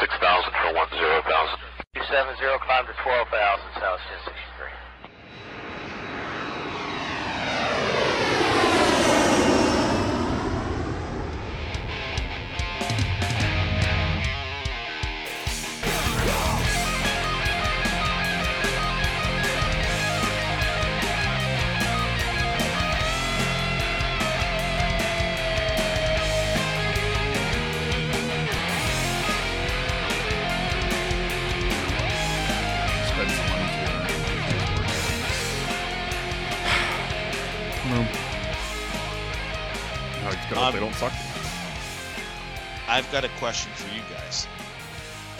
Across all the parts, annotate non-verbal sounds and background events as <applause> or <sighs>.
6000 for 10,000. 270, climb to 12,000, South 1063. Um, they don't suck. I've got a question for you guys.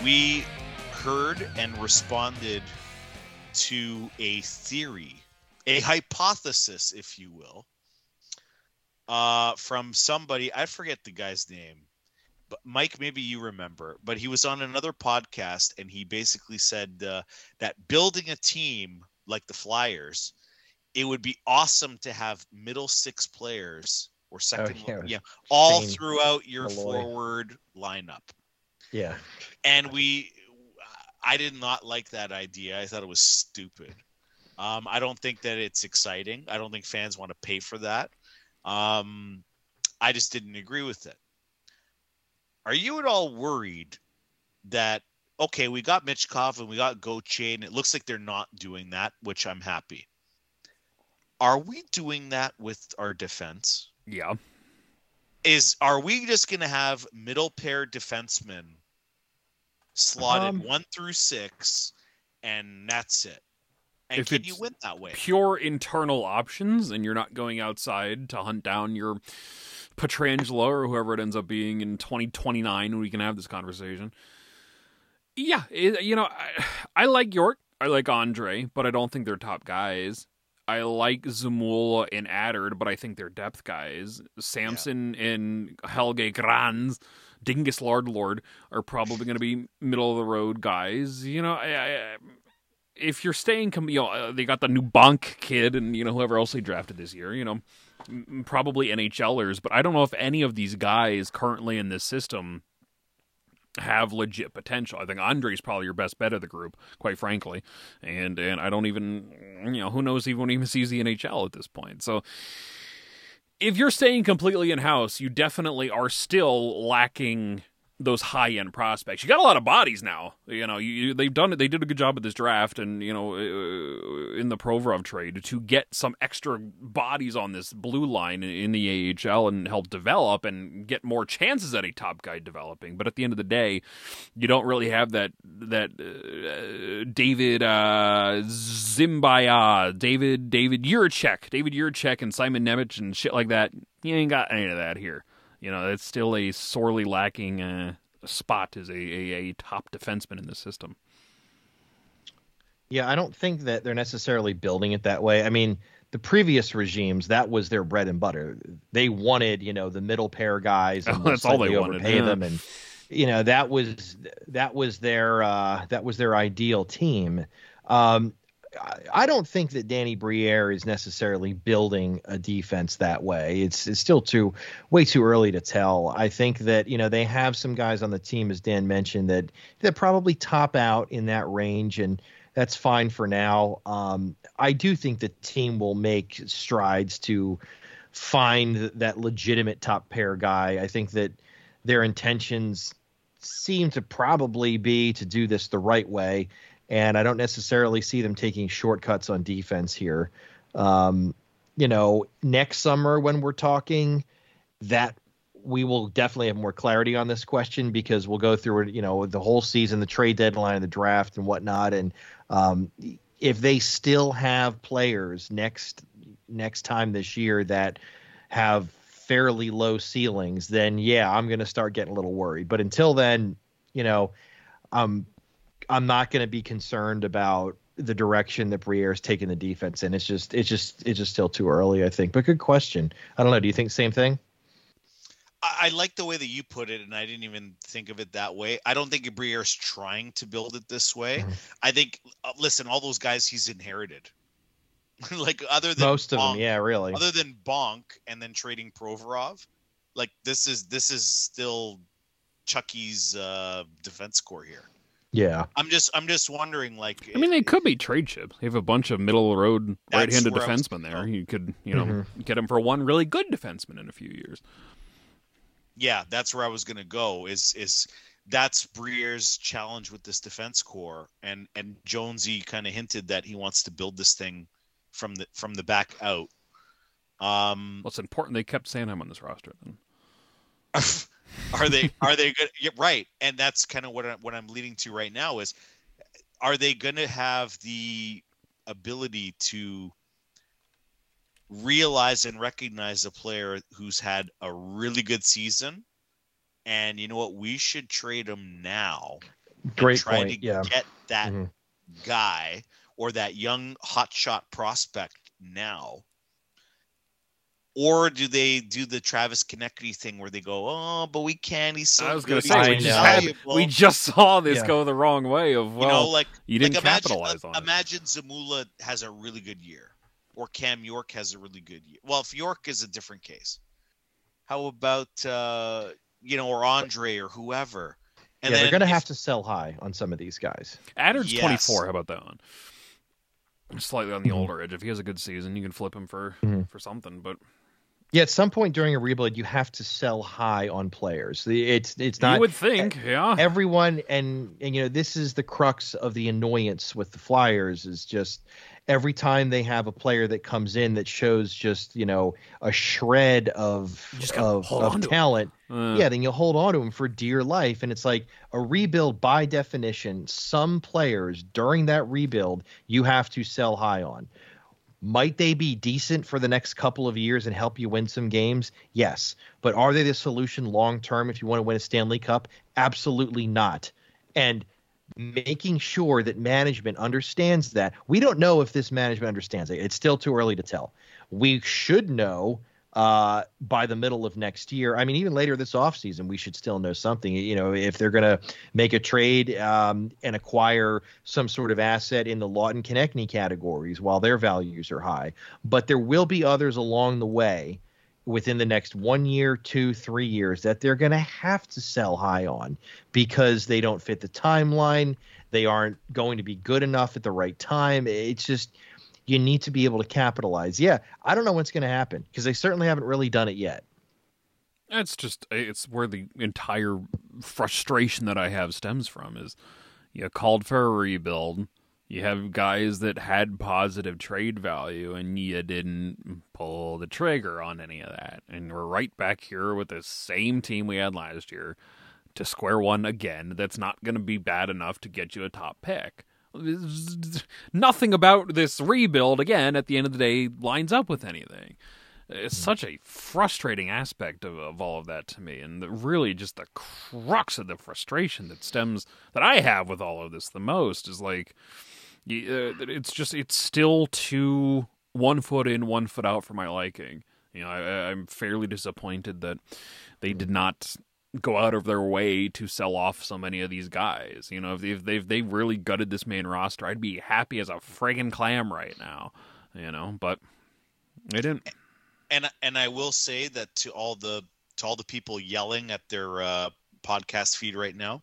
We heard and responded to a theory, a hypothesis, if you will, uh, from somebody. I forget the guy's name, but Mike, maybe you remember. But he was on another podcast, and he basically said uh, that building a team like the Flyers, it would be awesome to have middle six players or second, yeah. yeah, <laughs> all Shane throughout your Malloy. forward lineup. Yeah. and we i did not like that idea. I thought it was stupid. Um, i don't think that it's exciting. I don't think fans want to pay for that. Um, i just didn't agree with it. Are you at all worried that okay we got Michkov and we got Gauthier and it looks like they're not doing that which i'm happy. Are we doing that with our defense Yeah. is are we just going to have middle pair defensemen slotted Um, one through six, and that's it? And If can you win that way? Pure internal options, and you're not going outside to hunt down your Pietrangelo or whoever it ends up being in 2029 when we can have this conversation. Yeah, it, you know, I, I like York. I like Andrae, but I don't think they're top guys. I like Zamula and Attard, but I think they're depth guys. Samson and Helge Grans, Dingus Lord Lord are probably going to be middle of the road guys. You know, I, I, if you're staying, you know, uh, they got the new Bonk kid and you know whoever else they drafted this year. You know, probably NHLers, but I don't know if any of these guys currently in this system have legit potential. I think Andrae's probably your best bet of the group, quite frankly. And and I don't even you know, who knows won't even sees the NHL at this point. So if you're staying completely in house, you definitely are still lacking those high end prospects. You got a lot of bodies now. You know, you, they've done it. They did a good job at this draft, and you know, uh, in the Provorov trade to get some extra bodies on this blue line in, the AHL and help develop and get more chances at a top guy developing. But at the end of the day, you don't really have that that uh, David uh, Zimbaya, David David Jiricek, David Jiricek, and Simon Nemec and shit like that. You ain't got any of that here. You know, it's still a sorely lacking uh, spot as a, a, a top defenseman in the system. Yeah, I don't think that they're necessarily building it that way. I mean, the previous regimes, that was their bread and butter. They wanted, you know, the middle pair guys and Oh, <laughs> that's all they wanted, overpay yeah. them and you know, that was that was their uh that was their ideal team. Um I- don't think that Danny Briere is necessarily building a defense that way. It's it's still too way too early to tell. I think that you know they have some guys on the team, as Dan mentioned, that that probably top out in that range, and that's fine for now. Um, I do think the team will make strides to find that legitimate top pair guy. I think that their intentions seem to probably be to do this the right way, and I don't necessarily see them taking shortcuts on defense here. Um, you know, next summer when we're talking, that we will definitely have more clarity on this question because we'll go through it, you know, the whole season, the trade deadline, the draft, and whatnot. And um, if they still have players next next time this year that have fairly low ceilings, then yeah, I'm going to start getting a little worried. But until then, you know, um, I'm not going to be concerned about the direction that Briere is taking the defense in. It's just, it's just, it's just still too early, I think. But good question. I don't know. Do you think same thing? I, I like the way that you put it, and I didn't even think of it that way. I don't think Briere's trying to build it this way. Mhm. I think, uh, listen, all those guys he's inherited. <laughs> like other than Most of them, yeah, really. other than Bonk and then trading Provorov, like this is this is still Chucky's uh, defense core here. Yeah. I'm just I'm just wondering like I mean, they could be trade chips. They have a bunch of middle of the road right-handed where defensemen there. You could, you know, Mhm. get them for one really good defenseman in a few years. yeah, that's where I was gonna go. Is is that's Briere's challenge with this defense core, and and Jonesy kind of hinted that he wants to build this thing from the from the back out. Um, Well, it's important they kept Sanheim on this roster. Then. <laughs> are they <laughs> are they good? Yeah, right, and that's kind of what I'm, what I'm leading to right now is, are they going to have the ability to realize and recognize a player who's had a really good season, and you know what, we should trade him now. Great try point. to Yeah. get that Mhm. guy or that young hotshot prospect now? Or do they do the Travis Konecny thing where they go, "Oh, but we can't. He's so I was going to say we just, had, we just saw this Yeah. go the wrong way. Of well, you know, like you didn't like imagine, capitalize on it. Imagine Zamula has a really good year, or Cam York has a really good year. Well, if York is a different case, how about uh, you know, or Andrae or whoever? And yeah, they're going to have to sell high on some of these guys. Attard's Yes. 24. How about that one? Slightly on the Mhm. older edge. If he has a good season, you can flip him for Mhm. for something. But Yeah, at some point during a rebuild, you have to sell high on players. The- It's not. you would think, yeah. everyone, and and you know this is the crux of the annoyance with the Flyers is just every time they have a player that comes in that shows just you know a shred of You of, of on to 'em. talent, Uh, yeah, then you'll hold on to him for dear life. And it's like a rebuild by definition, some players during that rebuild you have to sell high on. Might they be decent for the next couple of years and help you win some games? Yes. But are they the solution long term if you want to win a Stanley Cup? Absolutely not. And making sure that management understands that. We don't know if this management understands it. It's still too early to tell. We should know uh, by the middle of next year. I mean, even later this offseason, we should still know something. You know, if they're going to make a trade um, and acquire some sort of asset in the Laughton Konecny categories while their values are high. But there will be others along the way within the next one year, two, three years that they're going to have to sell high on because they don't fit the timeline. They aren't going to be good enough at the right time. It's just you need to be able to capitalize. Yeah, I don't know what's going to happen because they certainly haven't really done it yet. It's just eh, it's where the entire frustration that I have stems from is you called for a rebuild. You have guys that had positive trade value, and you didn't pull the trigger on any of that. And we're right back here with the same team we had last year to square one again. That's not going to be bad enough to get you a top pick. Nothing about this rebuild, again, at the end of the day, lines up with anything. It's such a frustrating aspect of, of all of that to me and the, really just the crux of the frustration that stems that i have with all of this the most is like uh, it's just it's still too one foot in one foot out for my liking. You know I, i'm fairly disappointed that they did not go out of their way to sell off so many of these guys you know if they've, they've they've really gutted this main roster i'd be happy as a friggin' clam right now you know but they didn't and and I will say that to all the to all the people yelling at their uh, podcast feed right now,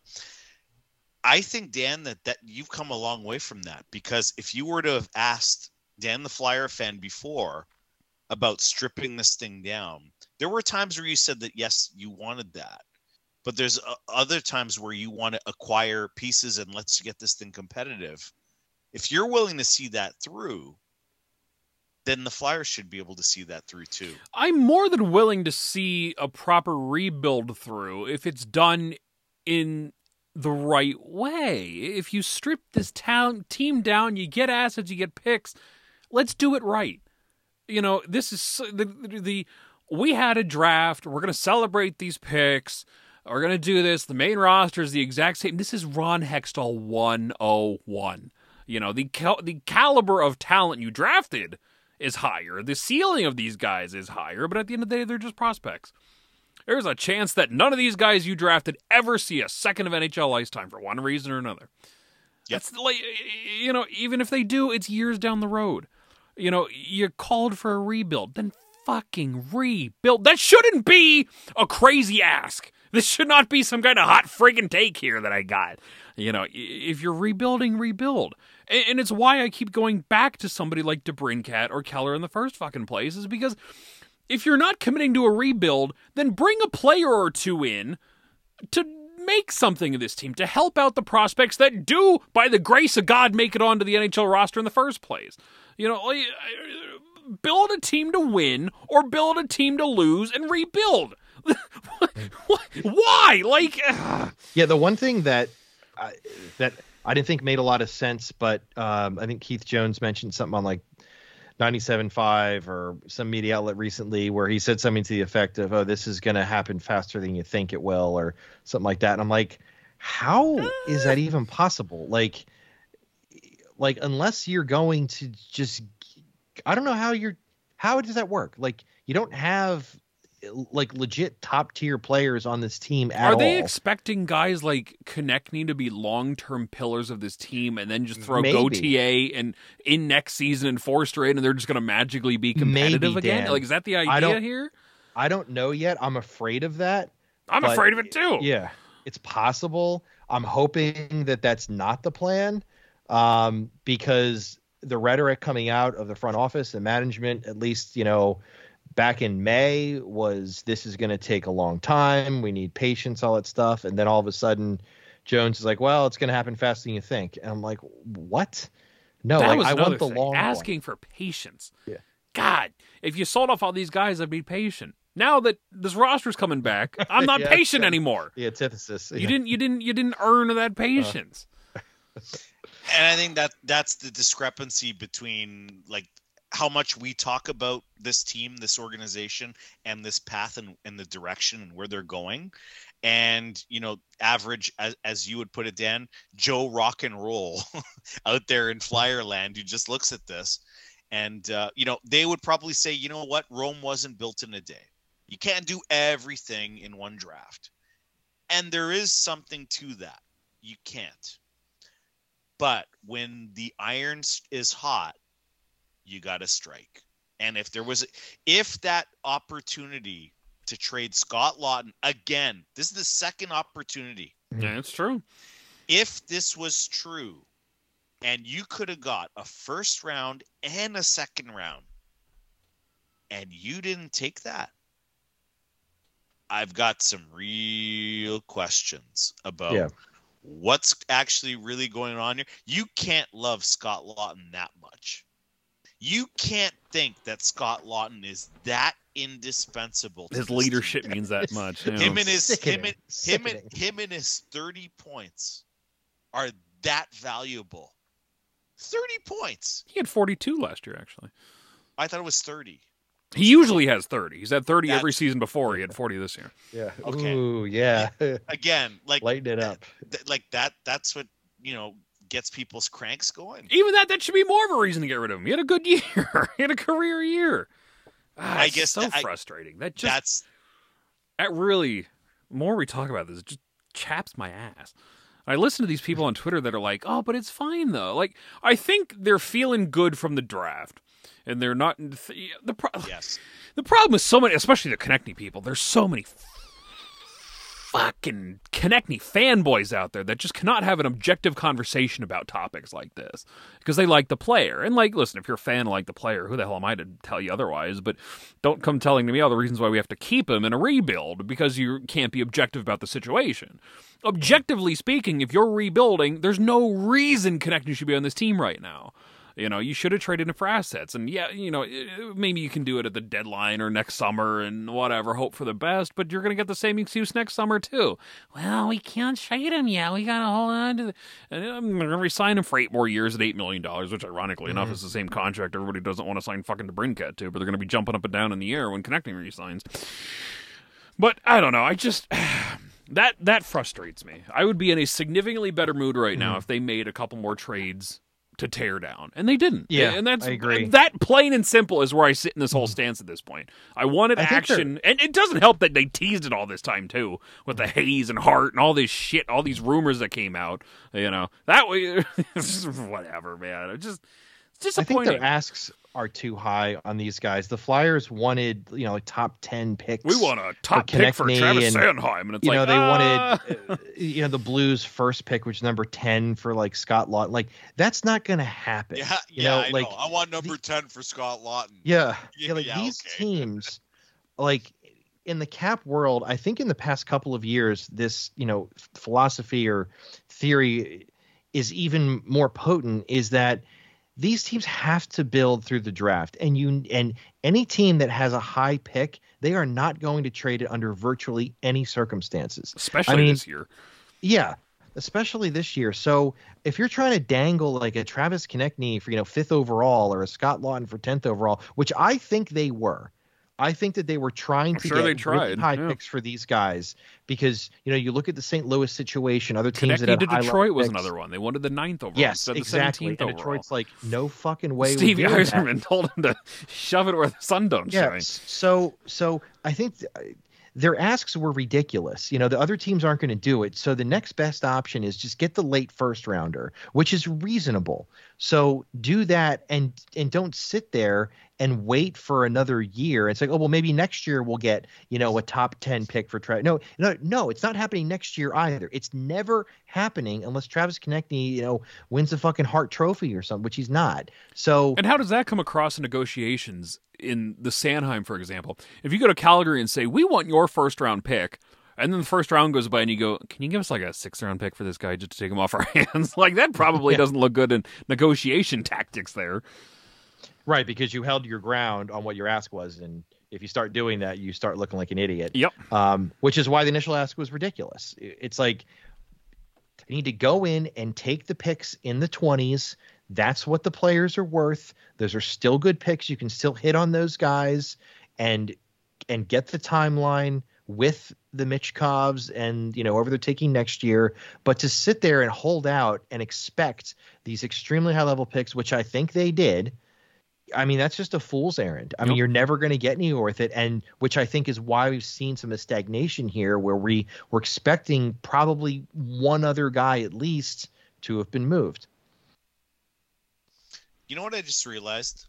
I think Dan that that you've come a long way from that because if you were to have asked Dan the Flyer fan before about stripping this thing down, there were times where you said that yes, you wanted that. But there's uh, other times where you want to acquire pieces and let's get this thing competitive. If you're willing to see that through, then the Flyers should be able to see that through too. I'm more than willing to see a proper rebuild through if it's done in the right way. If you strip this town team down, you get assets, you get picks. Let's do it right. You know, this is the the, the we had a draft. We're going to celebrate these picks. We're going to do this. The main roster is the exact same. This is Ron Hextall 101. You know, the cal- the caliber of talent you drafted is higher. The ceiling of these guys is higher, but at the end of the day, they're just prospects. There's a chance that none of these guys you drafted ever see a second of NHL ice time for one reason or another. Yep. That's like, you know, even if they do, it's years down the road. You know, you called for a rebuild, then fucking rebuild. That shouldn't be a crazy ask. This should not be some kind of hot friggin' take here that I got. You know, if you're rebuilding, rebuild. And it's why I keep going back to somebody like DeBrincat or Keller in the first fucking place, is because if you're not committing to a rebuild, then bring a player or two in to make something of this team, to help out the prospects that do, by the grace of God, make it onto the NHL roster in the first place. You know, uh, build a team to win or build a team to lose and rebuild. <laughs> Why? Like, yeah, the one thing that I, that I didn't think made a lot of sense, but um, I think Keith Jones mentioned something on like 97.5 or some media outlet recently where he said something to the effect of, "Oh, this is going to happen faster than you think it will," or something like that. And I'm like, how is that even possible? Like, like unless you're going to just, I don't know how you're, how does that work? Like, you don't have like legit top tier players on this team at Are they all. expecting guys like Konecny to be long term pillars of this team and then just throw Maybe. Gauthier and in next season and four straight and they're just going to magically be competitive Maybe, again? Dan. Like, is that the I idea don't- here? I don't know yet. I'm afraid of that. I'm but- afraid of it too. Yeah, it's possible. I'm hoping that that's not the plan, um, because the rhetoric coming out of the front office and management, at least you know, back in May, was this is going to take a long time. We need patience, all that stuff, and then all of a sudden, Jones is like, "Well, it's going to happen faster than you think," and I'm like, "What? No, like, was I want the thing. long one." Asking for patience. Yeah. God, if you sold off all these guys, I'd be patient. Now that this roster's coming back, I'm not <laughs> Yeah, patient okay. anymore. The antithesis. You didn't, you didn't, you didn't earn Uh. that patience. and I think that that's the discrepancy between like how much we talk about this team, this organization, and this path and, and the direction and where they're going. And you know, average as, as you would put it, Dan, Joe Rock and Roll <laughs> out there in Flyerland who just looks at this, and uh, you know, they would probably say, you know what, Rome wasn't built in a day. You can't do everything in one draft, and there is something to that. You can't. But when the iron is hot, you got to strike. And if there was, if that opportunity to trade Scott Laughton again, this is the second opportunity. Yeah, it's true. If this was true, and you could have got a first round and a second round, and you didn't take that, I've got some real questions about Yeah. what's actually really going on here. You can't love Scott Laughton that much. You can't think that Scott Laughton is that indispensable. to His this team. leadership means that much. <laughs> yeah. Him and his him Sickening. and, him and him and his thirty points are that valuable. Thirty points. He had 42 last year, actually. I thought it was thirty. He usually has 30. He's had 30 That- every season before. He had 40 this year. Yeah. Okay. Ooh, yeah. Again, like Lighten it up. th- like that. That's what you know gets people's cranks going. Even that, that should be more of a reason to get rid of him. He had a good <laughs> year. he had a career year. Ah, I guess so that- I- frustrating. That just That's that really. More we talk about this, it just chaps my ass. I listen to these people on Twitter that are like, "Oh, but it's fine though." Like, I think they're feeling good from the draft, and they're not. The pro- yes. The problem with so many, especially the Konecny people, there's so many fucking Konecny fanboys out there that just cannot have an objective conversation about topics like this because they like the player. And like, listen, if you're a fan like the player, who the hell am I to tell you otherwise? But don't come telling to me all the reasons why we have to keep him in a rebuild because you can't be objective about the situation. Objectively speaking, if you're rebuilding, there's no reason Konecny should be on this team right now. You know, you should have traded him for assets. And yeah, you know, eh, maybe you can do it at the deadline or next summer and whatever, hope for the best, but you're going to get the same excuse next summer too. Well, we can't trade him yet. We got to hold on to the. And I'm going to resign him for eight more years at $8 million, which ironically enough mm-hmm. is the same contract everybody doesn't want to sign fucking DeBrincat to, but they're going to be jumping up and down in the air when connecting resigns. But I don't know. I just. <sighs> That that frustrates me. I would be in a significantly better mood right now mm-hmm. if they made a couple more trades to tear down, and they didn't. Yeah, and that's I agree. That plain and simple is where I sit in this whole mm-hmm. stance at this point. I wanted I action, and it doesn't help that they teased it all this time too, with the Hayes and Hart and all this shit, all these rumors that came out. You know that way, <laughs> whatever, man. It just It's I think their asks are too high on these guys. The Flyers wanted, you know, like top ten picks. we want a top pick for Travis and, Sanheim, and it's you like know they ah! wanted uh, you know the blues first pick which is number 10 for like scott laughton like that's not gonna happen Yeah, you yeah, know I like know. I want number ten for Scott Laughton. yeah Yeah, <laughs> yeah like yeah, these okay. teams like in the cap world i think in the past couple of years this you know philosophy or theory is even more potent is that these teams have to build through the draft and you and any team that has a high pick they are not going to trade it under virtually any circumstances especially I mean, this year. yeah, especially this year. So if you're trying to dangle like a Travis Konecny for you know fifth overall or a Scott Laughton for tenth overall, which I think they were, I think that they were trying I'm to sure get they really high yeah. picks for these guys because you know you look at the St. Louis situation, other teams that Konecny had to Detroit was picks. another one. They wanted the ninth overall Yes, instead of the exactly. And overall. Detroit's like, no fucking way. we're Stevie. Yzerman <laughs> told him to shove it where the sun don't Yeah. shine. So so I think th- uh, their asks were ridiculous. You know, the other teams aren't going to do it. So the next best option is just get the late first rounder, which is reasonable. So do that and and don't sit there and wait for another year. It's like, oh well, maybe next year we'll get you know a top ten pick for Travis. No, no, no, it's not happening next year either. It's never happening unless Travis Konecny you know wins the fucking Hart Trophy or something, which he's not. So And how does that come across in negotiations in the Sanheim, for example? If you go to Calgary and say, "We want your first round pick," and then the first round goes by, and you go, "Can you give us like a sixth round pick for this guy just to take him off our <laughs> hands?" like that probably Yeah. doesn't look good in negotiation tactics there. Right, because you held your ground on what your ask was, and if you start doing that, you start looking like an idiot. Yep. Um, which is why the initial ask was ridiculous. It's like you need to go in and take the picks in the twenties. That's what the players are worth. Those are still good picks. You can still hit on those guys, and and get the timeline with the Michkovs and you know whoever they're taking next year. But to sit there and hold out and expect these extremely high level picks, which I think they did. I mean, that's just a fool's errand. I mean, you're never going to get anywhere with it, and which I think is why we've seen some of stagnation here, where we we're expecting probably one other guy at least to have been moved. You know what I just realized?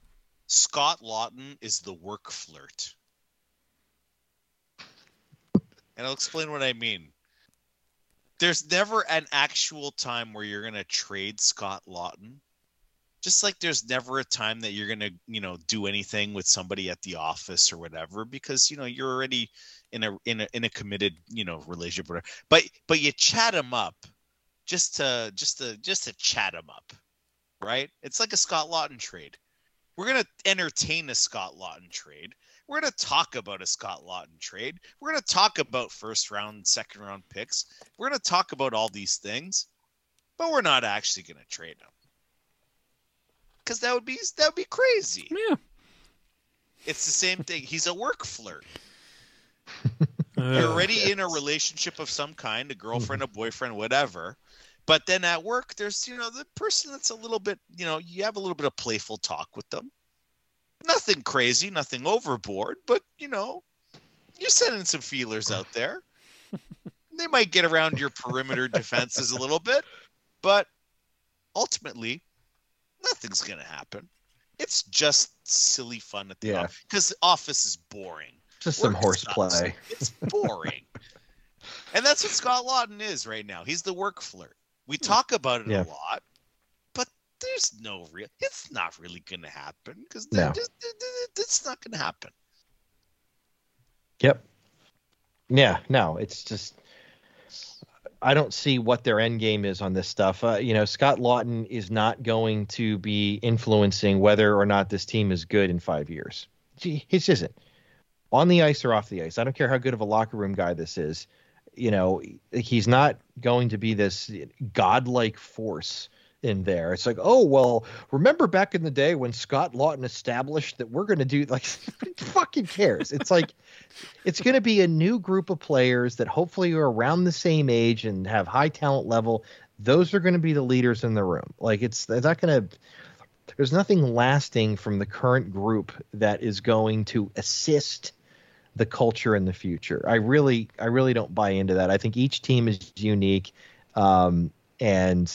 Scott Laughton is the work flirt. and I'll explain what I mean. There's never an actual time where you're going to trade Scott Laughton. Just like there's never a time that you're going to, you know, do anything with somebody at the office or whatever because, you know, you're already in a in a in a committed, you know, relationship. But but you chat them up just to just to just to chat them up right? It's like a Scott Laughton trade. We're going to entertain a Scott Laughton trade. We're going to talk about a Scott Laughton trade. We're going to talk about first round, second round picks. We're going to talk about all these things, but we're not actually going to trade them. Cuz that would be that would be crazy. Yeah. It's the same thing. He's a work flirt. <laughs> You're already in a relationship of some kind, a girlfriend, a boyfriend, whatever. But then at work, there's you know the person that's a little bit, you know, you have a little bit of playful talk with them. Nothing crazy, nothing overboard, but you know, you're sending some feelers out there. they might get around your perimeter defenses a little bit, but ultimately, nothing's gonna happen. It's just silly fun at the Yeah. office because the office is boring. Just some horseplay. It's boring. and that's what Scott Laughton is right now. He's the work flirt. We hmm. talk about it Yeah. a lot, but there's no real. It's not really going to happen because No. it's not going to happen. Yep. Yeah, no, it's just I don't see what their end game is on this stuff. Uh, you know, Scott Laughton is not going to be influencing whether or not this team is good in five years. He just isn't. On the ice or off the ice. I don't care how good of a locker room guy this is. You know, he's not going to be this godlike force in there. It's like, oh well, remember back in the day when Scott Laughton established that we're going to do like, <laughs> fucking cares? It's like, it's going to be a new group of players that hopefully are around the same age and have high talent level. Those are going to be the leaders in the room. Like it's, it's not going to. There's nothing lasting from the current group that is going to assist the culture in the future. I really, I really don't buy into that. I think each team is unique, um, and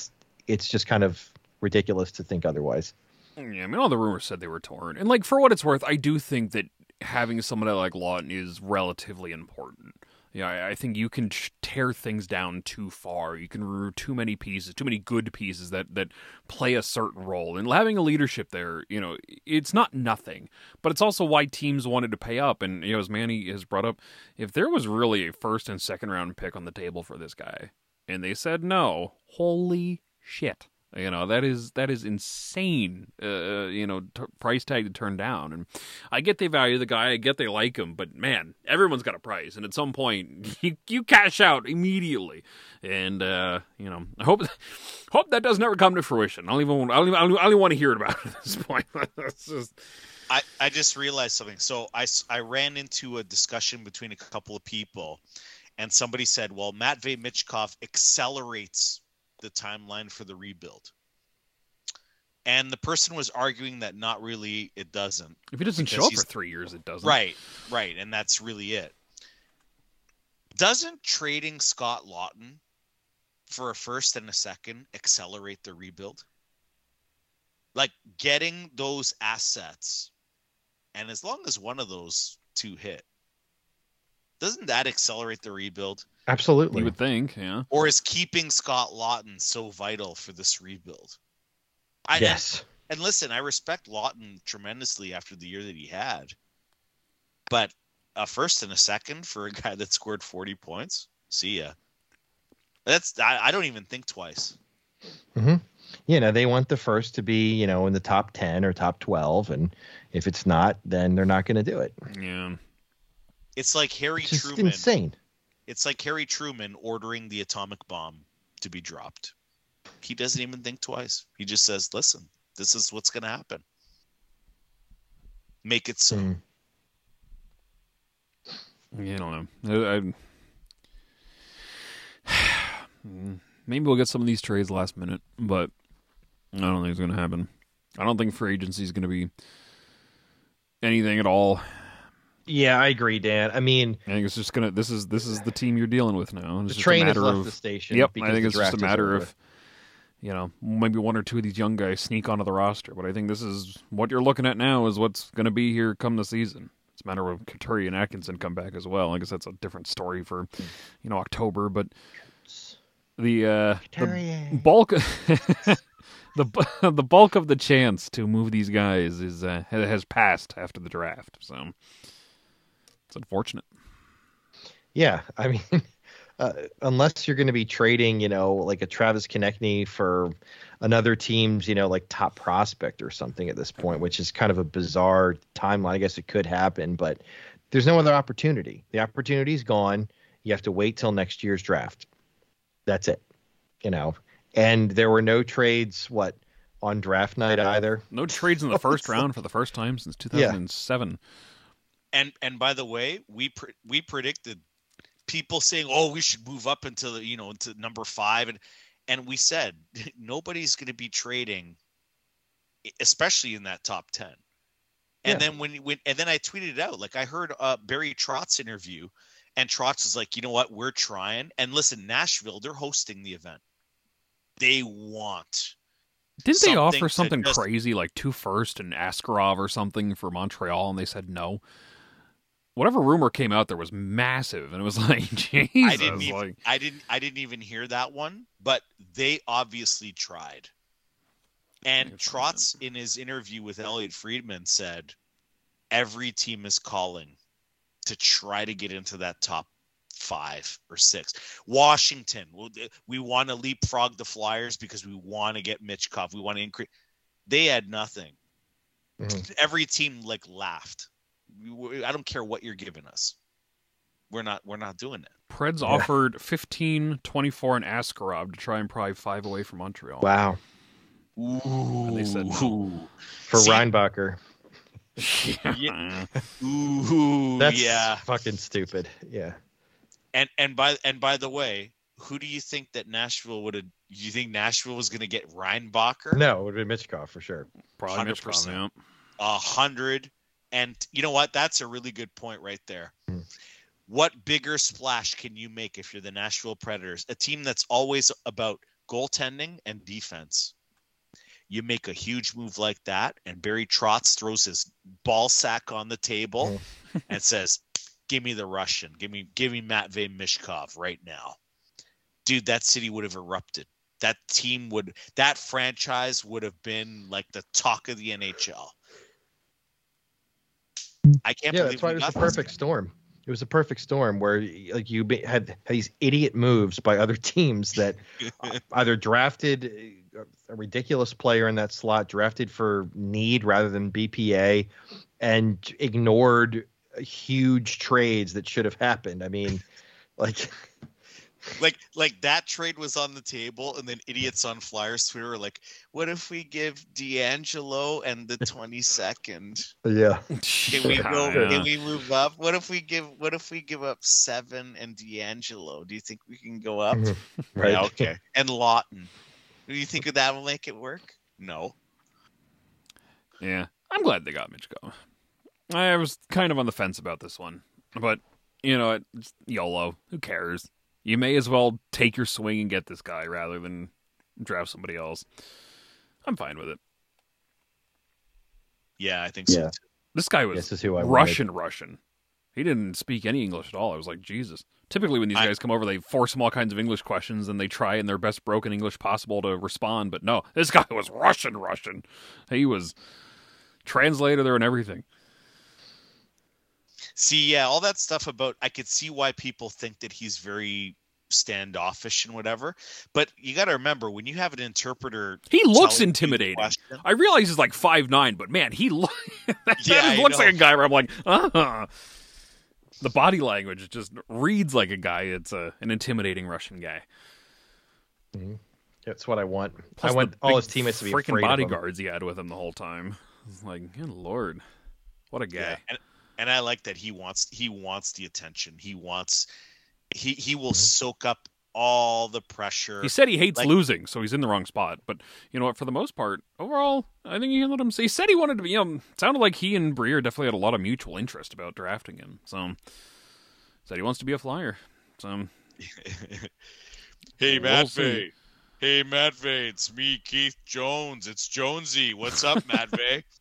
it's just kind of ridiculous to think otherwise. Yeah, I mean, all the rumors said they were torn, and like for what it's worth, I do think that having somebody like Laughton is relatively important. Yeah, I, I think you can tear things down too far. You can remove too many pieces, too many good pieces that that play a certain role. And having a leadership there, you know, it's not nothing, but it's also why teams wanted to pay up. And you know, as Manny has brought up, if there was really a first and second round pick on the table for this guy, and they said no, holy shit. You know that is that is insane. Uh, you know, t- price tag to turn down, and I get they value the guy, I get they like him, but man, everyone's got a price, and at some point <laughs> you you cash out immediately, and uh, you know I hope <laughs> hope that does never come to fruition. I don't even even, I don't even, I don't even want to hear it about it <laughs> at this point. That's just I, I just realized something. So I, I ran into a discussion between a couple of people, and somebody said, well, Matvey Michkov accelerates the timeline for the rebuild. And the person was arguing that not really, it doesn't. if he doesn't show up for three years, it doesn't. Right, right. And that's really it. Doesn't trading Scott Laughton for a first and a second accelerate the rebuild? Like getting those assets, and as long as one of those two hit, doesn't that accelerate the rebuild? Absolutely. You would think, yeah. Or is keeping Scott Laughton so vital for this rebuild? I yes. and listen, I respect Laughton tremendously after the year that he had, but a first and a second for a guy that scored forty points, see ya. That's I, I don't even think twice. Mm-hmm. You know, they want the first to be, you know, in the top 10 or top 12. And if it's not, then they're not going to do it. Yeah. It's like Harry It's just Truman. insane. It's like Harry Truman ordering the atomic bomb to be dropped. He doesn't even think twice. He just says, "Listen, this is what's going to happen. Make it so." Mm. Yeah, I don't know. I, I- <sighs> maybe we'll get some of these trades last minute, but I don't think it's going to happen. I don't think free agency is going to be anything at all. Yeah, I agree, Dan. I mean, I think it's just gonna. This is this is the team you're dealing with now. It's the just train a has left of, the station. Yep, I think it's just a matter of you know maybe one or two of these young guys sneak onto the roster, but I think this is what you're looking at now is what's going to be here come the season. It's a matter of Couturier and Atkinson come back as well. I guess that's a different story for you know October, but the uh, the bulk <laughs> the <laughs> the bulk of the chance to move these guys is uh, has passed after the draft. So it's unfortunate. Yeah, I mean, <laughs> uh, unless you're going to be trading, you know, like a Travis Konecny for another team's, you know, like top prospect or something at this point, which is kind of a bizarre timeline. I guess it could happen, but there's no other opportunity. The opportunity's gone. You have to wait till next year's draft. That's it. You know, and there were no trades. What on draft night either? No trades in the <laughs> first round for the first time since 2007. And and by the way, we pre- we predicted people saying, "Oh, we should move up into the you know into number five, and and we said <laughs> nobody's going to be trading, especially in that top ten. And Yeah. then when when and then I tweeted it out like I heard uh, Barry Trotz interview, and Trotz was like, "You know what? We're trying." And listen, Nashville, they're hosting the event. They want Didn't they offer something just- crazy like two first and Askarov or something for Montreal, and they said no? Whatever rumor came out there was massive, and it was <laughs> like, Jesus, I didn't even like, I didn't I didn't even hear that one, but they obviously tried. And Trotz in his interview with Elliotte Friedman said every team is calling to try to get into that top 5 or 6. Washington, we want to leapfrog the Flyers because we want to get Michkov. We want to increase They had nothing. Mhm. Every team like laughed. We- we- I don't care what you're giving us. We're not we're not doing it. Preds Yeah. offered 15, 24, and Askarov to try and pry five away from Montreal. Wow, Ooh. they said no. for See- Reinbacher, yeah. <laughs> Ooh, that's yeah. fucking stupid. Yeah. And and by and by the way, who do you think that Nashville would have? Do you think Nashville was going to get Reinbacher? No, it would have been Michkov for sure. Probably 100%. Michkov, yeah. a hundred. And you know what? That's a really good point right there. Hmm. What bigger splash can you make if you're the Nashville Predators, a team that's always about goaltending and defense? you make a huge move like that, and Barry Trotz throws his ball sack on the table <laughs> and says, "Give me the Russian. Give me, give me Matvey Michkov right now." Dude, that city would have erupted. That team would, that franchise would have been like the talk of the NHL. I can't yeah, believe that's why it was a this perfect storm. It was a perfect storm where like you be- had, had these idiot moves by other <laughs> teams that <laughs> either drafted uh, a ridiculous player in that slot, drafted for need rather than BPA, and ignored huge trades that should have happened. I mean, <laughs> like like like that trade was on the table and then idiots on flyers twitter were like what if we give DeAngelo and the 22nd yeah, can we go Yeah. can we move up what if we give what if we give up seven and DeAngelo do you think we can go up Mhm. right. yeah okay and laughton do you think that will make it work no Yeah, I'm glad they got Mitchko. I was kind of on the fence about this one, but you know, it's YOLO. Who cares? You may as well take your swing and get this guy rather than draft somebody else. I'm fine with it. yeah i think so Yeah. This guy was This is who I wanted. Russian, Russian. He didn't speak any English at all. I was like, Jesus. Typically, when these I- guys come over, they force them all kinds of English questions and they try in their best broken English possible to respond. But no, this guy <laughs> was Russian, Russian. He was translator there and everything. See, yeah, all that stuff about I could see why people think that he's very standoffish and whatever. But you got to remember when you have an interpreter, He looks telling intimidating. question- I realize he's like five nine, but man, he lo- <laughs> that Yeah, just I looks know. like a guy where I'm like, uh huh. The body language just reads like a guy. It's a an intimidating Russian guy. That's what I want. Plus I want all his teammates to be freaking afraid of him. bodyguards he had with him the whole time. It's like, good lord, what a guy. Yeah, and, and I like that he wants he wants the attention. He wants he he will soak up all the pressure. He said he hates Like- losing, so he's in the wrong spot. But you know what? For the most part, overall, I think he let him. He said he wanted to be. You know, sounded like he and Briere definitely had a lot of mutual interest about drafting him. So said he wants to be a flyer. So <laughs> hey We'll Hey, Hey Vay. it's me, Keith Jones. It's Jonesy. What's up, Matvey? <laughs>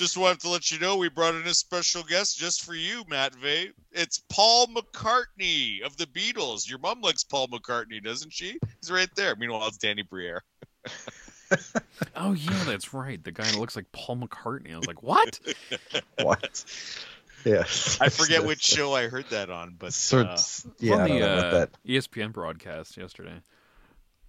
Just wanted to let you know we brought in a special guest just for you, Matvey. It's Paul McCartney of the Beatles. Your mom likes Paul McCartney, doesn't she? He's right there. Meanwhile, it's Danny Briere. <laughs> oh yeah, that's right. The guy that looks like Paul McCartney. I was like, what? <laughs> What? Yes. I forget which show I heard that on, but So, uh, yeah, on the uh, that. ESPN broadcast yesterday.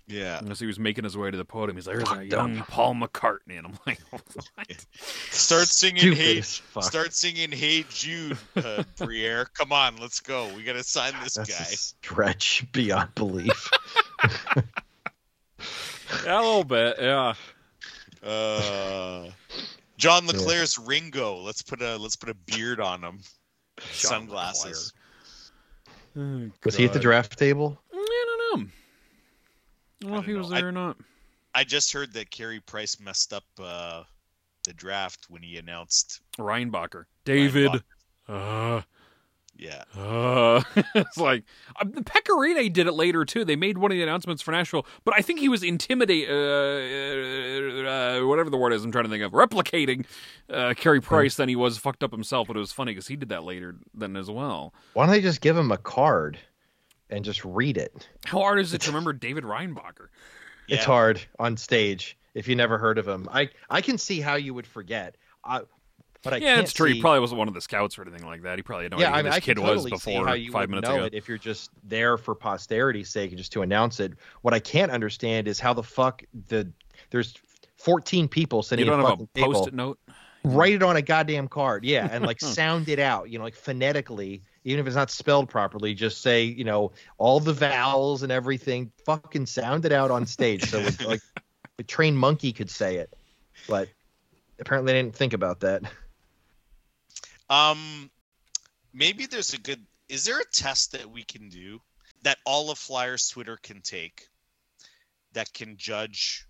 Yeah. As he was making his way to the podium, he's like, "There's a Fucked young Paul McCartney," and I'm like, <laughs> "What?" Start singing Stupid "Hey." Start singing "Hey Jude," uh, <laughs> Briere. Come on, let's go. We gotta sign this That's a guy. stretch beyond belief. <laughs> yeah, a little bit. Yeah. Uh, John LeClair's Ringo. Let's put a let's put a beard on him. John Sunglasses. Was he at the draft table? I don't know. I don't know I if he don't was know. there or not. I just heard that Carey Price messed up uh, the draft when he announced. Reinbacher, David. Reinbacher. Uh, Yeah, uh, <laughs> it's like uh, the Pecorine did it later too. They made one of the announcements for Nashville, but I think he was intimidate, uh, uh, whatever the word is. I'm trying to think of replicating uh, Carey Price. Then he was fucked up himself, but it was funny because he did that later then as well. Why don't they just give him a card and just read it? How hard is it to remember David Reinbacher? yeah. It's hard on stage if you never heard of him. I I can see how you would forget. I, but I yeah, can't it's true. see, He probably wasn't one of the scouts or anything like that. He probably had no yeah, idea I who mean, this I kid totally was see before how you five would minutes know ago. it if you're just there for posterity's sake and just to announce it. What I can't understand is how the fuck the there's 14 people You don't a have a post-it note. write it on a goddamn card yeah and like <laughs> sound it out you know like phonetically even if it's not spelled properly just say you know all the vowels and everything fucking sound it out on stage so it, like <laughs> a trained monkey could say it but apparently they didn't think about that Um, maybe there's a good. Is there a test that we can do that all of Flyers Twitter can take that can judge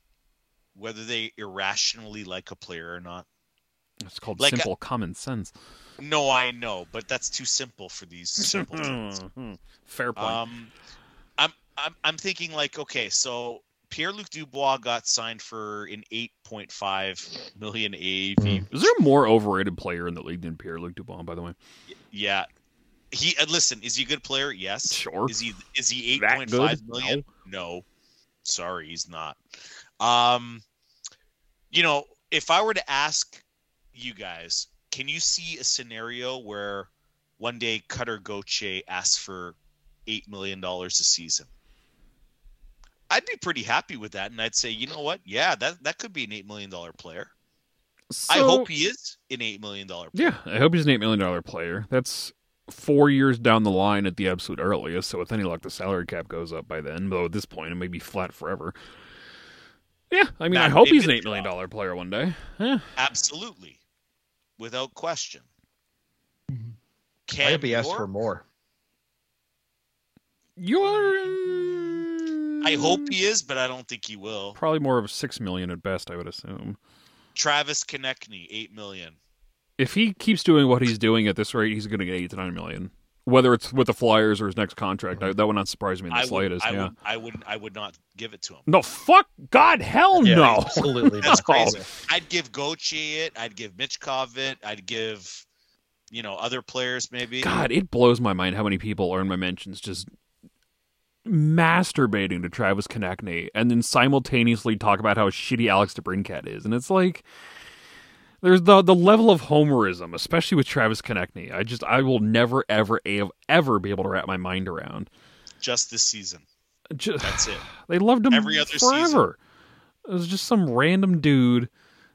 whether they irrationally like a player or not? It's called Like, simple common sense. No, I know, but that's too simple for these simple <laughs> Mhm. Fair point. Um, I'm I'm I'm thinking like, okay, so Pierre Luc Dubois got signed for an 8.5 million AAV. Is there a more overrated player in the league than Pierre Luc Dubois? By the way, Yeah. He uh, listen, is he a good player? Yes. Sure. Is he is he That 8.5 good? million? No. Sorry, he's not. Um you know, if I were to ask you guys, can you see a scenario where one day Cutter Gauthier asks for eight million dollars a season? I'd be pretty happy with that, and I'd say, you know what? Yeah, that that could be an eight million dollar player. I hope he is an eight million dollar player. Yeah, I hope he's an eight million dollar player. That's four years down the line at the absolute earliest. So with any luck, the salary cap goes up by then. Though at this point, it may be flat forever. Yeah, I mean, I hope he's an eight million dollar player one day. Yeah, Absolutely, without question. Mm-hmm. I Can hope he asks York- for more. you're. I hope he is, but I don't think he will. probably more of six million at best. I would assume. Travis Konecny, eight million. If he keeps doing what he's doing at this rate, he's going to get eight to nine million. Whether it's with the Flyers or his next contract, I, that would not surprise me in the I would, slightest. I yeah. would, I would, I would not give it to him. No, fuck God, hell Yeah, no. absolutely. That's not. crazy. I'd give Gauthier it. I'd give Michkov it. I'd give, you know, other players maybe. God, it blows my mind how many people earn my mentions just masturbating to Travis Konecny and then simultaneously talk about how shitty Alex DeBrincat is. And it's like there's the the level of homerism, especially with Travis Konecny. I just I will never ever ever, be able to wrap my mind around. Just this season. Just, That's it. <sighs> they loved him Every other forever. It was just some random dude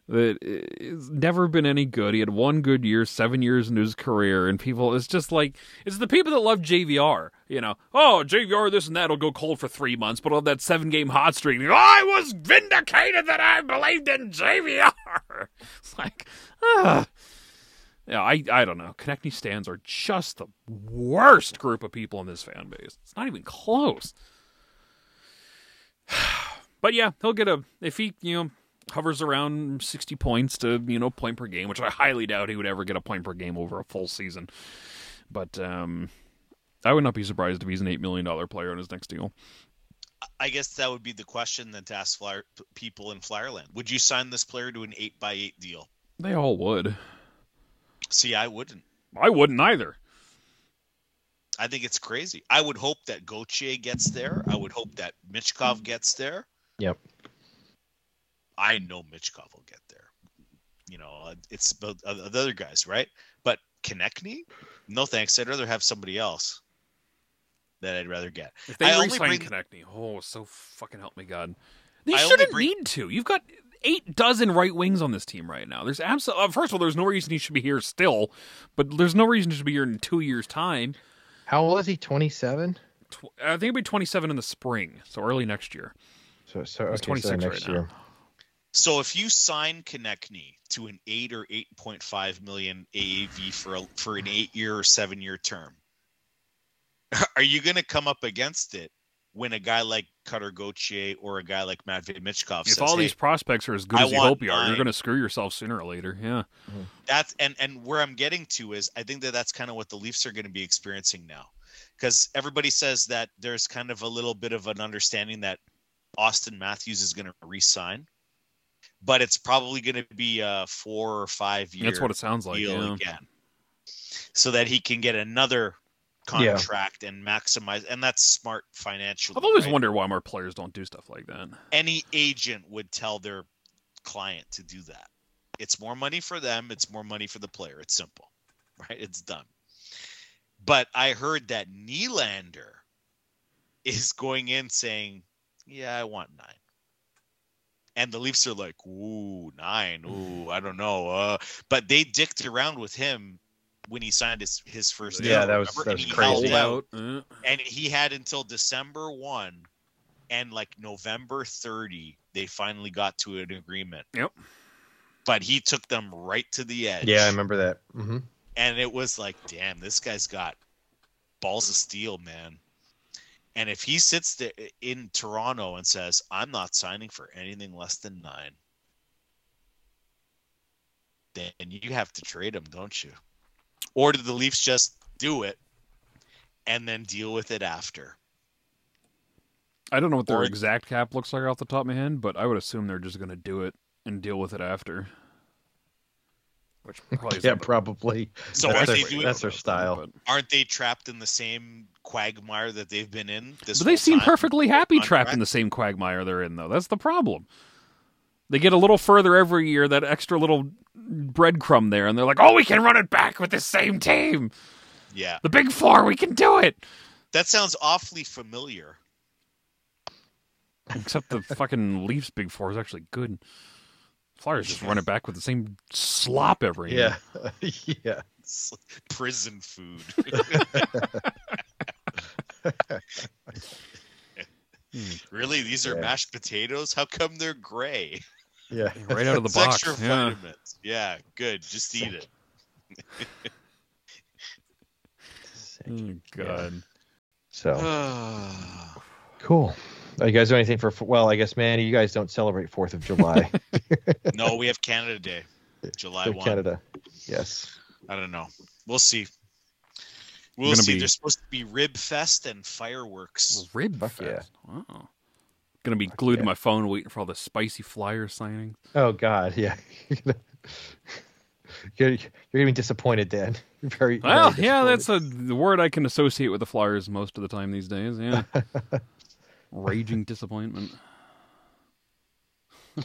that has never been any good. He had one good year, seven years into his career, and people, it's just like, it's the people that love JVR. You know, oh, JVR, this and that will go cold for three months, but on that seven game hot streak, I was vindicated that I believed in JVR. <laughs> It's like, ah. Yeah, I, I don't know. Konecny stands are just the worst group of people in this fan base. It's not even close. <sighs> But yeah, he'll get a if he you know hovers around sixty points to you know point per game, which I highly doubt he would ever get a point per game over a full season. But um, I would not be surprised if he's an eight million dollar player on his next deal. I guess that would be the question then to ask flyer, people in Flyerland. Would you sign this player to an eight by eight deal? They all would. See, I wouldn't. I wouldn't either. I think it's crazy. I would hope that Gauthier gets there. I would hope that Michkov gets there. Yep. I know Michkov will get there. You know, uh, it's about uh, the other guys, right? But Konecny, no thanks. I'd rather have somebody else that I'd rather get. If they I only re-sign bring- Konecny, oh, so fucking help me God. They I shouldn't bring- need to. You've got eight dozen right wings on this team right now. There's absolutely uh, first of all, there's no reason he should be here still, but there's no reason he should be here in two years' time. How old is he? Twenty seven. Tw- I think he'll be 27 in the spring, so early next year. So so He's okay, 26 next right now. Year. So if you sign Konecny to an eight or eight point five million AAV for a, for an eight year or seven year term, <laughs> are you going to come up against it when a guy like Cutter Gauthier or a guy like Matvey Michkov If says, all "Hey, these prospects are as good I as you hope you are, you're going to screw yourself sooner or later. Yeah. Mm-hmm. that's and and where I'm getting to is I think that that's kind of what the Leafs are going to be experiencing now, because everybody says that there's kind of a little bit of an understanding that Auston Matthews is going to re-sign, but it's probably going to be a four or five year That's what it sounds like. deal Yeah. again, so that he can get another Yeah. contract and maximize, and that's smart financially. I've always right? wondered why more players don't do stuff like that. any agent would tell their client to do that. It's more money for them, it's more money for the player. It's simple, <laughs> right? It's done. But I heard that Nylander is going in saying, Yeah, I want nine. And the Leafs are like, Ooh, nine. Ooh, I don't know. Uh, but they dicked around with him when he signed his, his first Yeah, deal, that was- remember? that was he crazy. out out. Uh, and he had until December 1 and like November 30 they finally got to an agreement. Yep. But he took them right to the edge. Yeah, I remember that. hmm And it was like, damn, this guy's got balls of steel, man. And if he sits there in Toronto and says, "I'm not signing for anything less than 9." Then you have to trade him, don't you? Or do the Leafs just do it and then deal with it after? I don't know what their Or- exact cap looks like off the top of my head, but I would assume they're just going to do it and deal with it after. Which <laughs> probably Yeah, probably. So that's their, doing? that's their style. Aren't they trapped in the same quagmire that they've been in? This but they seem time? perfectly happy trapped in the same quagmire they're in, though. That's the problem. They get a little further every year, that extra little breadcrumb there, and they're like, "Oh, we can run it back with the same team, Yeah, the Big Four. We can do it." that sounds awfully familiar. Except the fucking Leafs Big Four is actually good. Flyers just run it back with the same slop every year. Yeah, <laughs> yeah. It's prison food. <laughs> <laughs> really, these are Yeah. mashed potatoes. How come they're gray? Yeah. right out of the It's box. extra Yeah. vitamins. Yeah, good. Just eat it. Oh, God. So <sighs> cool. Are you guys do anything for? Well, I guess, Manny, you guys don't celebrate Fourth of July. <laughs> no, we have Canada Day, July one. Canada. Yes. I don't know. We'll see. We'll see. be- There's supposed to be rib fest and fireworks. Rib Fuck fest. Wow. Gonna be glued yeah. to my phone waiting for all the spicy flyer signings. Oh God, yeah. <laughs> you're, you're gonna be disappointed, Dan. You're very. Well, very yeah, that's a the word I can associate with the Flyers most of the time these days. Yeah. <laughs> Raging disappointment.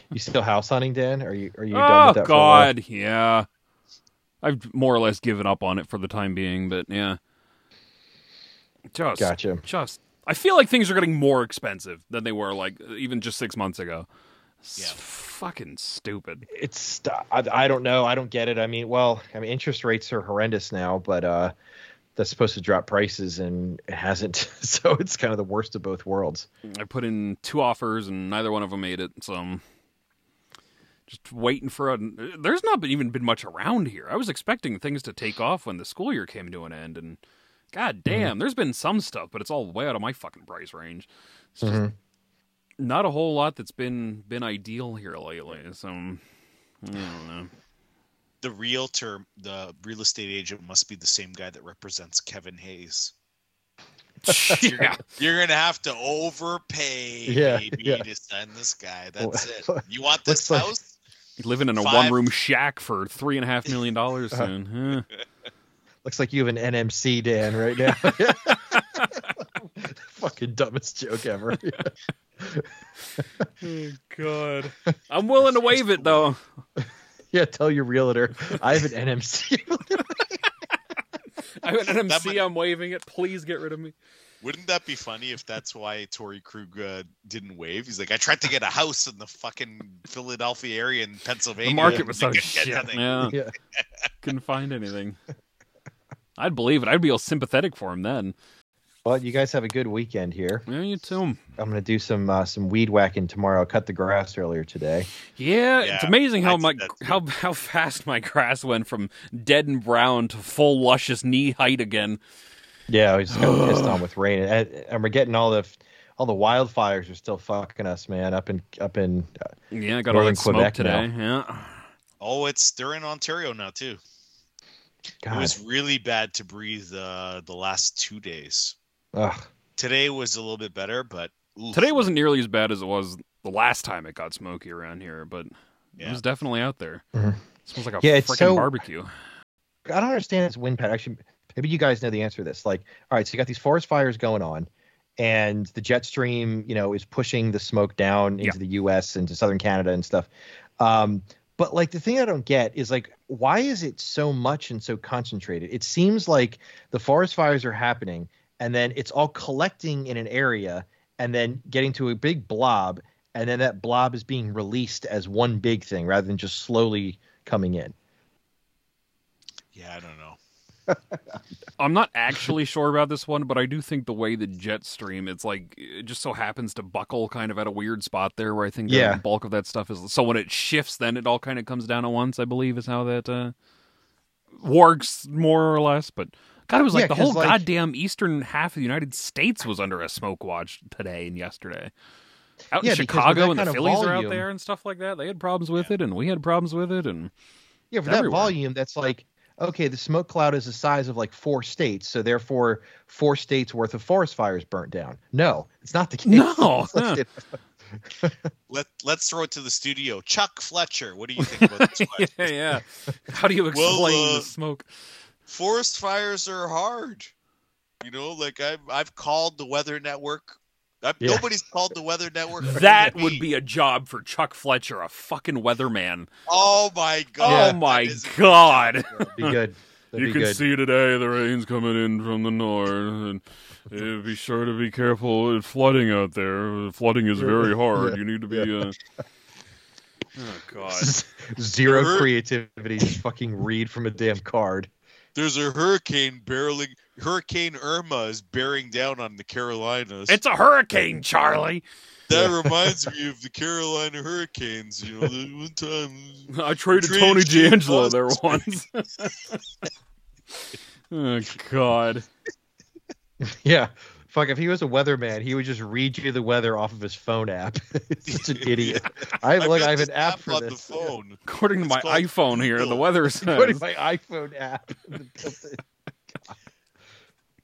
You still house hunting, Dan? Are you? Are you done Oh with that? for a while? God, yeah. I've more or less given up on it for the time being, but yeah. Just, Gotcha. just. I feel like things are getting more expensive than they were like even just six months ago. It's Yeah. fucking stupid. It's. I, I don't know. I don't get it. I mean, well, I mean, interest rates are horrendous now, but uh, that's supposed to drop prices, and it hasn't. <laughs> so it's kind of the worst of both worlds. I put in two offers and neither one of them made it. So I'm just waiting for a. There's not been, even been much around here. I was expecting things to take off when the school year came to an end, and god damn, there's been some stuff, but it's all way out of my fucking price range. It's just Mhm. not a whole lot that's been been ideal here lately. So I don't know. The realtor, the real estate agent, must be the same guy that represents Kevin Hayes. <laughs> yeah, You're gonna have to overpay, <laughs> Yeah, maybe, yeah. to send this guy. <laughs> That's it. You want this like- house? living in a Five- one room shack for three and a half million dollars uh-huh. soon. Huh. Looks like you have an NMC, Dan, right now. Fucking dumbest joke ever. Oh God, I'm willing to waive it though. <laughs> yeah, tell your realtor I have an NMC. <laughs> I have an That MC. might- I'm waiving it. Please get rid of me. Wouldn't that be funny if that's why Torey Krug uh, didn't waive? He's like, I tried to get a house in the fucking Philadelphia area in Pennsylvania. The market was <laughs> I so shit. nothing." Yeah, yeah. couldn't find anything. I'd believe it. I'd be all sympathetic for him then. Well, you guys have a good weekend here. Yeah, you too. I'm gonna do some uh, some weed whacking tomorrow. I cut the grass earlier today. Yeah, it's amazing how I did my how how fast my grass went from dead and brown to full luscious knee height again. Yeah, I just got pissed on <sighs> with rain, and, and we're getting all the all the wildfires are still fucking us, man. Up in up in uh, Yeah, I got all Northern that smoke Quebec today. Yeah. Oh, it's they're in Ontario now too. God. It was really bad to breathe uh, the last two days. Ugh. Today was a little bit better, but oof. Today wasn't nearly as bad as it was the last time it got smoky around here, but it was definitely out there. Mhm. smells like a Yeah, freaking so- barbecue. I don't understand this wind pattern. Actually, maybe you guys know the answer to this. Like, all right, so you got these forest fires going on, and the jet stream, you know, is pushing the smoke down into Yeah. the U.S. into southern Canada and stuff. Um, but like the thing I don't get is like, why is it so much and so concentrated? It seems like the forest fires are happening, and then it's all collecting in an area, and then getting to a big blob, and then that blob is being released as one big thing rather than just slowly coming in. Yeah, I don't know. <laughs> I'm not actually sure about this one, but I do think the way the jet stream, it's like it just so happens to buckle kind of at a weird spot there where I think Yeah. the bulk of that stuff is. So when it shifts, then it all kind of comes down at once. I believe is how that uh, works more or less. But God, it was like Yeah, the whole like- goddamn eastern half of the United States was under a smoke watch today and yesterday. Out Yeah, in Chicago and the kind of Phillies are out there and stuff like that. They had problems with it, and we had problems with it, and Yeah, for that volume, that's like okay, the smoke cloud is the size of like four states, so therefore four states worth of forest fires burnt down. No, it's not the case. No, <laughs> <laughs> Let Let's throw it to the studio. Chuck Fletcher, what do you think about <laughs> this yeah, yeah. How do you explain Well, uh, the smoke? Forest fires are hard. You know, like I've I've called the Weather Network. I've, Yeah. Nobody's called the Weather Network. That would be a job for Chuck Fletcher, a fucking weatherman. Oh my god! oh my god. Be good. That'd you be can good. see today the rain's coming in from the north, and uh, be sure to be careful. It's flooding out there. Flooding is very <laughs> hard. Yeah. You need to be. Uh... <laughs> Oh God! Zero creativity. Just fucking read from a damn card. There's a hurricane barreling. Hurricane Irma is bearing down on the Carolinas. It's a hurricane, Charlie. that reminds me of <laughs> the Carolina Hurricanes. You know, the one time. <laughs> I traded Traded Tony James DeAngelo there once. <laughs> oh God! Yeah. Fuck, if he was a weatherman, he would just read you the weather off of his phone app. <laughs> He's such an idiot. <laughs> I have, I've look, I have an app for on this. the phone. According to my iPhone here, the Google. weather <laughs> Go to says my iPhone app.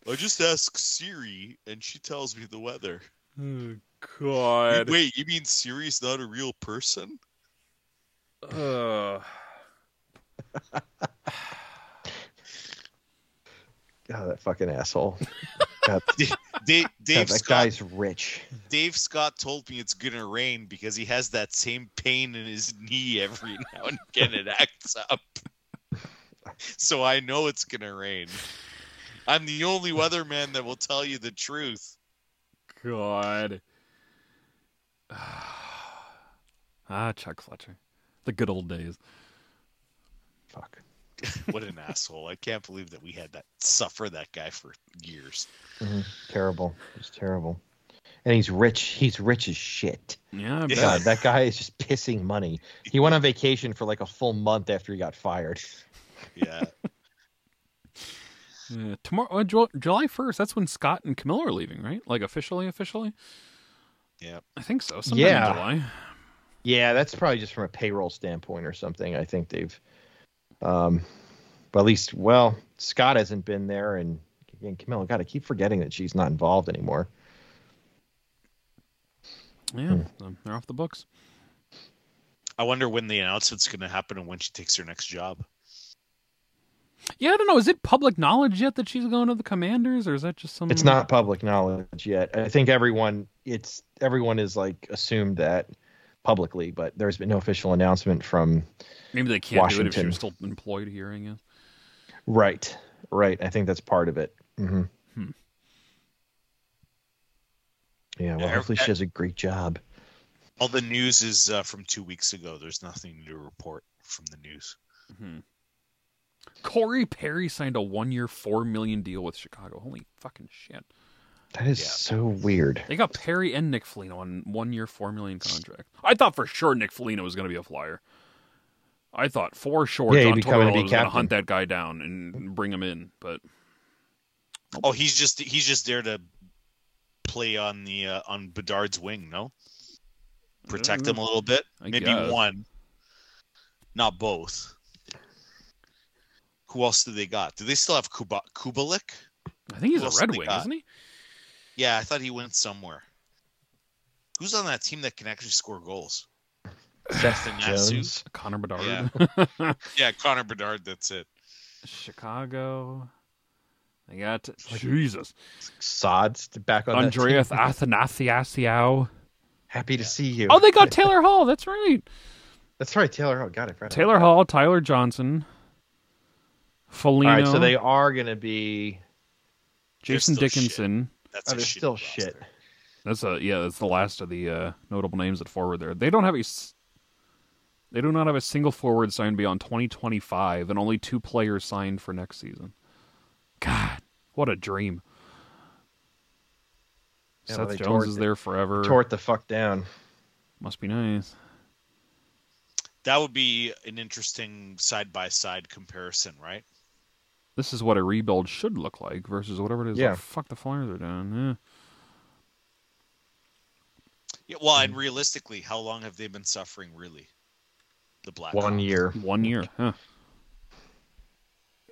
I just ask Siri, and she tells me the weather. Oh, God. Wait, you mean Siri's not a real person? Uh, God, that fucking asshole. God, <laughs> Dave, God, Dave that Scott. guy's rich. Dave Scott told me it's gonna rain because he has that same pain in his knee every <laughs> now and again. It acts up, so I know it's gonna rain. I'm the only weatherman that will tell you the truth. God. <sighs> ah, Chuck Fletcher. The good old days. Fuck. <laughs> What an asshole! I can't believe that we had that suffer that guy for years. Terrible. It's terrible. And he's rich. He's rich as shit. Yeah, I bet. God, that guy is just pissing money. He went on vacation for like a full month after he got fired. Yeah, <laughs> Yeah, tomorrow, uh, July 1st, that's when Scott and Camilla are leaving, right? Like officially, officially? yeah. I think so. Sometime Yeah. in July. Yeah, that's probably just from a payroll standpoint or something. I think they've, um, but at least, well, Scott hasn't been there, and, and Camilla. God, I keep forgetting that she's not involved anymore. Yeah, Hmm. so they're off the books. I wonder when the announcement's gonna happen and when she takes her next job. Yeah, I don't know. Is it public knowledge yet that she's going to the Commanders, or is that just some? It's not public knowledge yet. I think everyone, it's everyone is like assumed that publicly, but there's been no official announcement from. Maybe they can't do it if she Washington. was still employed here. I guess. Right, right. I think that's part of it. hmm Hmm. Yeah, well, hopefully she I- does a great job. All the news is uh, from two weeks ago. There's nothing to report from the news. Hmm. Corey Perry signed a one-year, four million deal with Chicago. Holy fucking shit! That is Yeah. so weird. They got Perry and Nick Foligno on one-year, four million contract. I thought for sure Nick Foligno was going to be a flyer. I thought for sure Yeah, John be coming to Tortorella was going to hunt that guy down and bring him in, but Oh, he's just he's just there to play on the uh, on Bedard's wing. No, protect him a little bit. I Maybe guess. one, not both. Who else do they got? Do they still have Kuba- Kubalik? I think he's Who a Red Wing, got? isn't he? Yeah, I thought he went somewhere. Who's on that team that can actually score goals? <sighs> Seth Nasu? Jones. Connor Bedard. Yeah. <laughs> Yeah, Connor Bedard. That's it. Chicago. They got Jesus. Sods back on Andreas Andrea. Athanasiou. Happy to see you. Oh, they got Taylor Hall. That's right. That's right, Taylor. Hall. got it. Right Taylor Hall, Tyler Johnson, Foligno, All right, so they are going to be. Jason They're still Dickinson. That's Oh, a they're still roster. shit. That's a yeah. That's the last of the uh, notable names at forward there. They don't have a. s- They do not have a single forward signed beyond 2025, and only two players signed for next season. God, what a dream! Yeah, Seth well, Jones is it- is there forever. Tore it the fuck down. Must be nice. That would be an interesting side by side comparison, right? This is what a rebuild should look like versus whatever it is. Yeah. the fuck the Flyers are doing. Yeah. Yeah. Well, Hmm. and realistically, how long have they been suffering? Really, the Black One year. One year. Huh.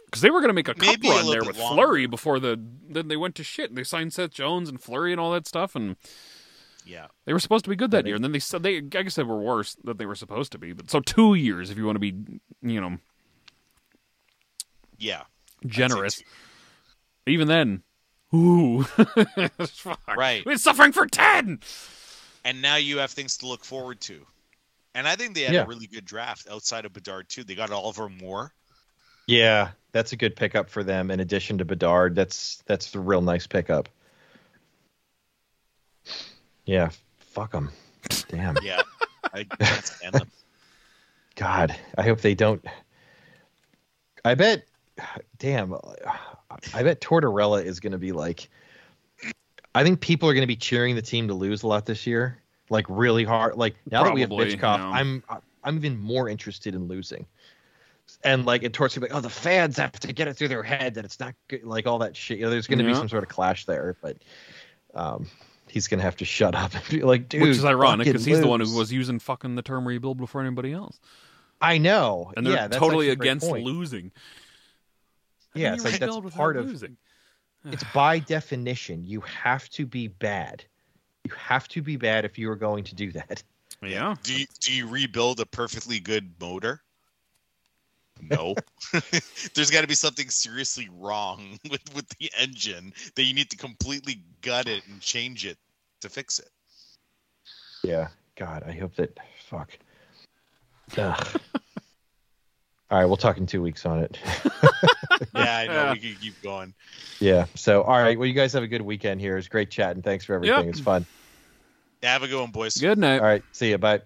because they were going to make a cup Maybe run little there with longer. Fleury before the then they went to shit. They signed Seth Jones and Fleury and all that stuff, and Yeah. they were supposed to be good that they- year. And then they said they I guess they were worse than they were supposed to be. But so two years if you want to be you know Yeah. Generous. Even then, ooh, <laughs> Right. We're suffering for ten. And now you have things to look forward to. And I think they had Yeah. a really good draft outside of Bedard too. They got Oliver Moore. Yeah, that's a good pickup for them. In addition to Bedard, that's that's a real nice pickup. Yeah, fuck them. Damn. Yeah. I can't stand them. <laughs> God, I hope they don't. I bet. Damn. I bet Tortorella is going to be like. I think people are going to be cheering the team to lose a lot this year, like really hard. Like now that we have Probably, Bitchkov, yeah. I'm I'm even more interested in losing. And like, and Tort's like, oh, the fans have to get it through their head that it's not good, like all that shit. You know, there's going to be some sort of clash there, but um, he's going to have to shut up and be like, dude, Which is ironic because he's the one who was using fucking the term rebuild before anybody else, I know, and they're yeah, that's totally actually a great against losing. How Yeah, can it's like that's part of losing. <sighs> it's <sighs> by definition you have to be bad you have to be bad if you are going to do that Yeah, Do you, do you rebuild a perfectly good motor? No. <laughs> There's got to be something seriously wrong <laughs> with, with the engine that you need to completely gut it and change it to fix it. yeah god i hope that fuck Ugh. <laughs> all right we'll talk in two weeks on it Yeah, I know. Yeah. We could keep going. yeah so all right well you guys have a good weekend here it's great chatting thanks for everything Yep. it's fun Yeah, have a good one, boys. good night. all right see you bye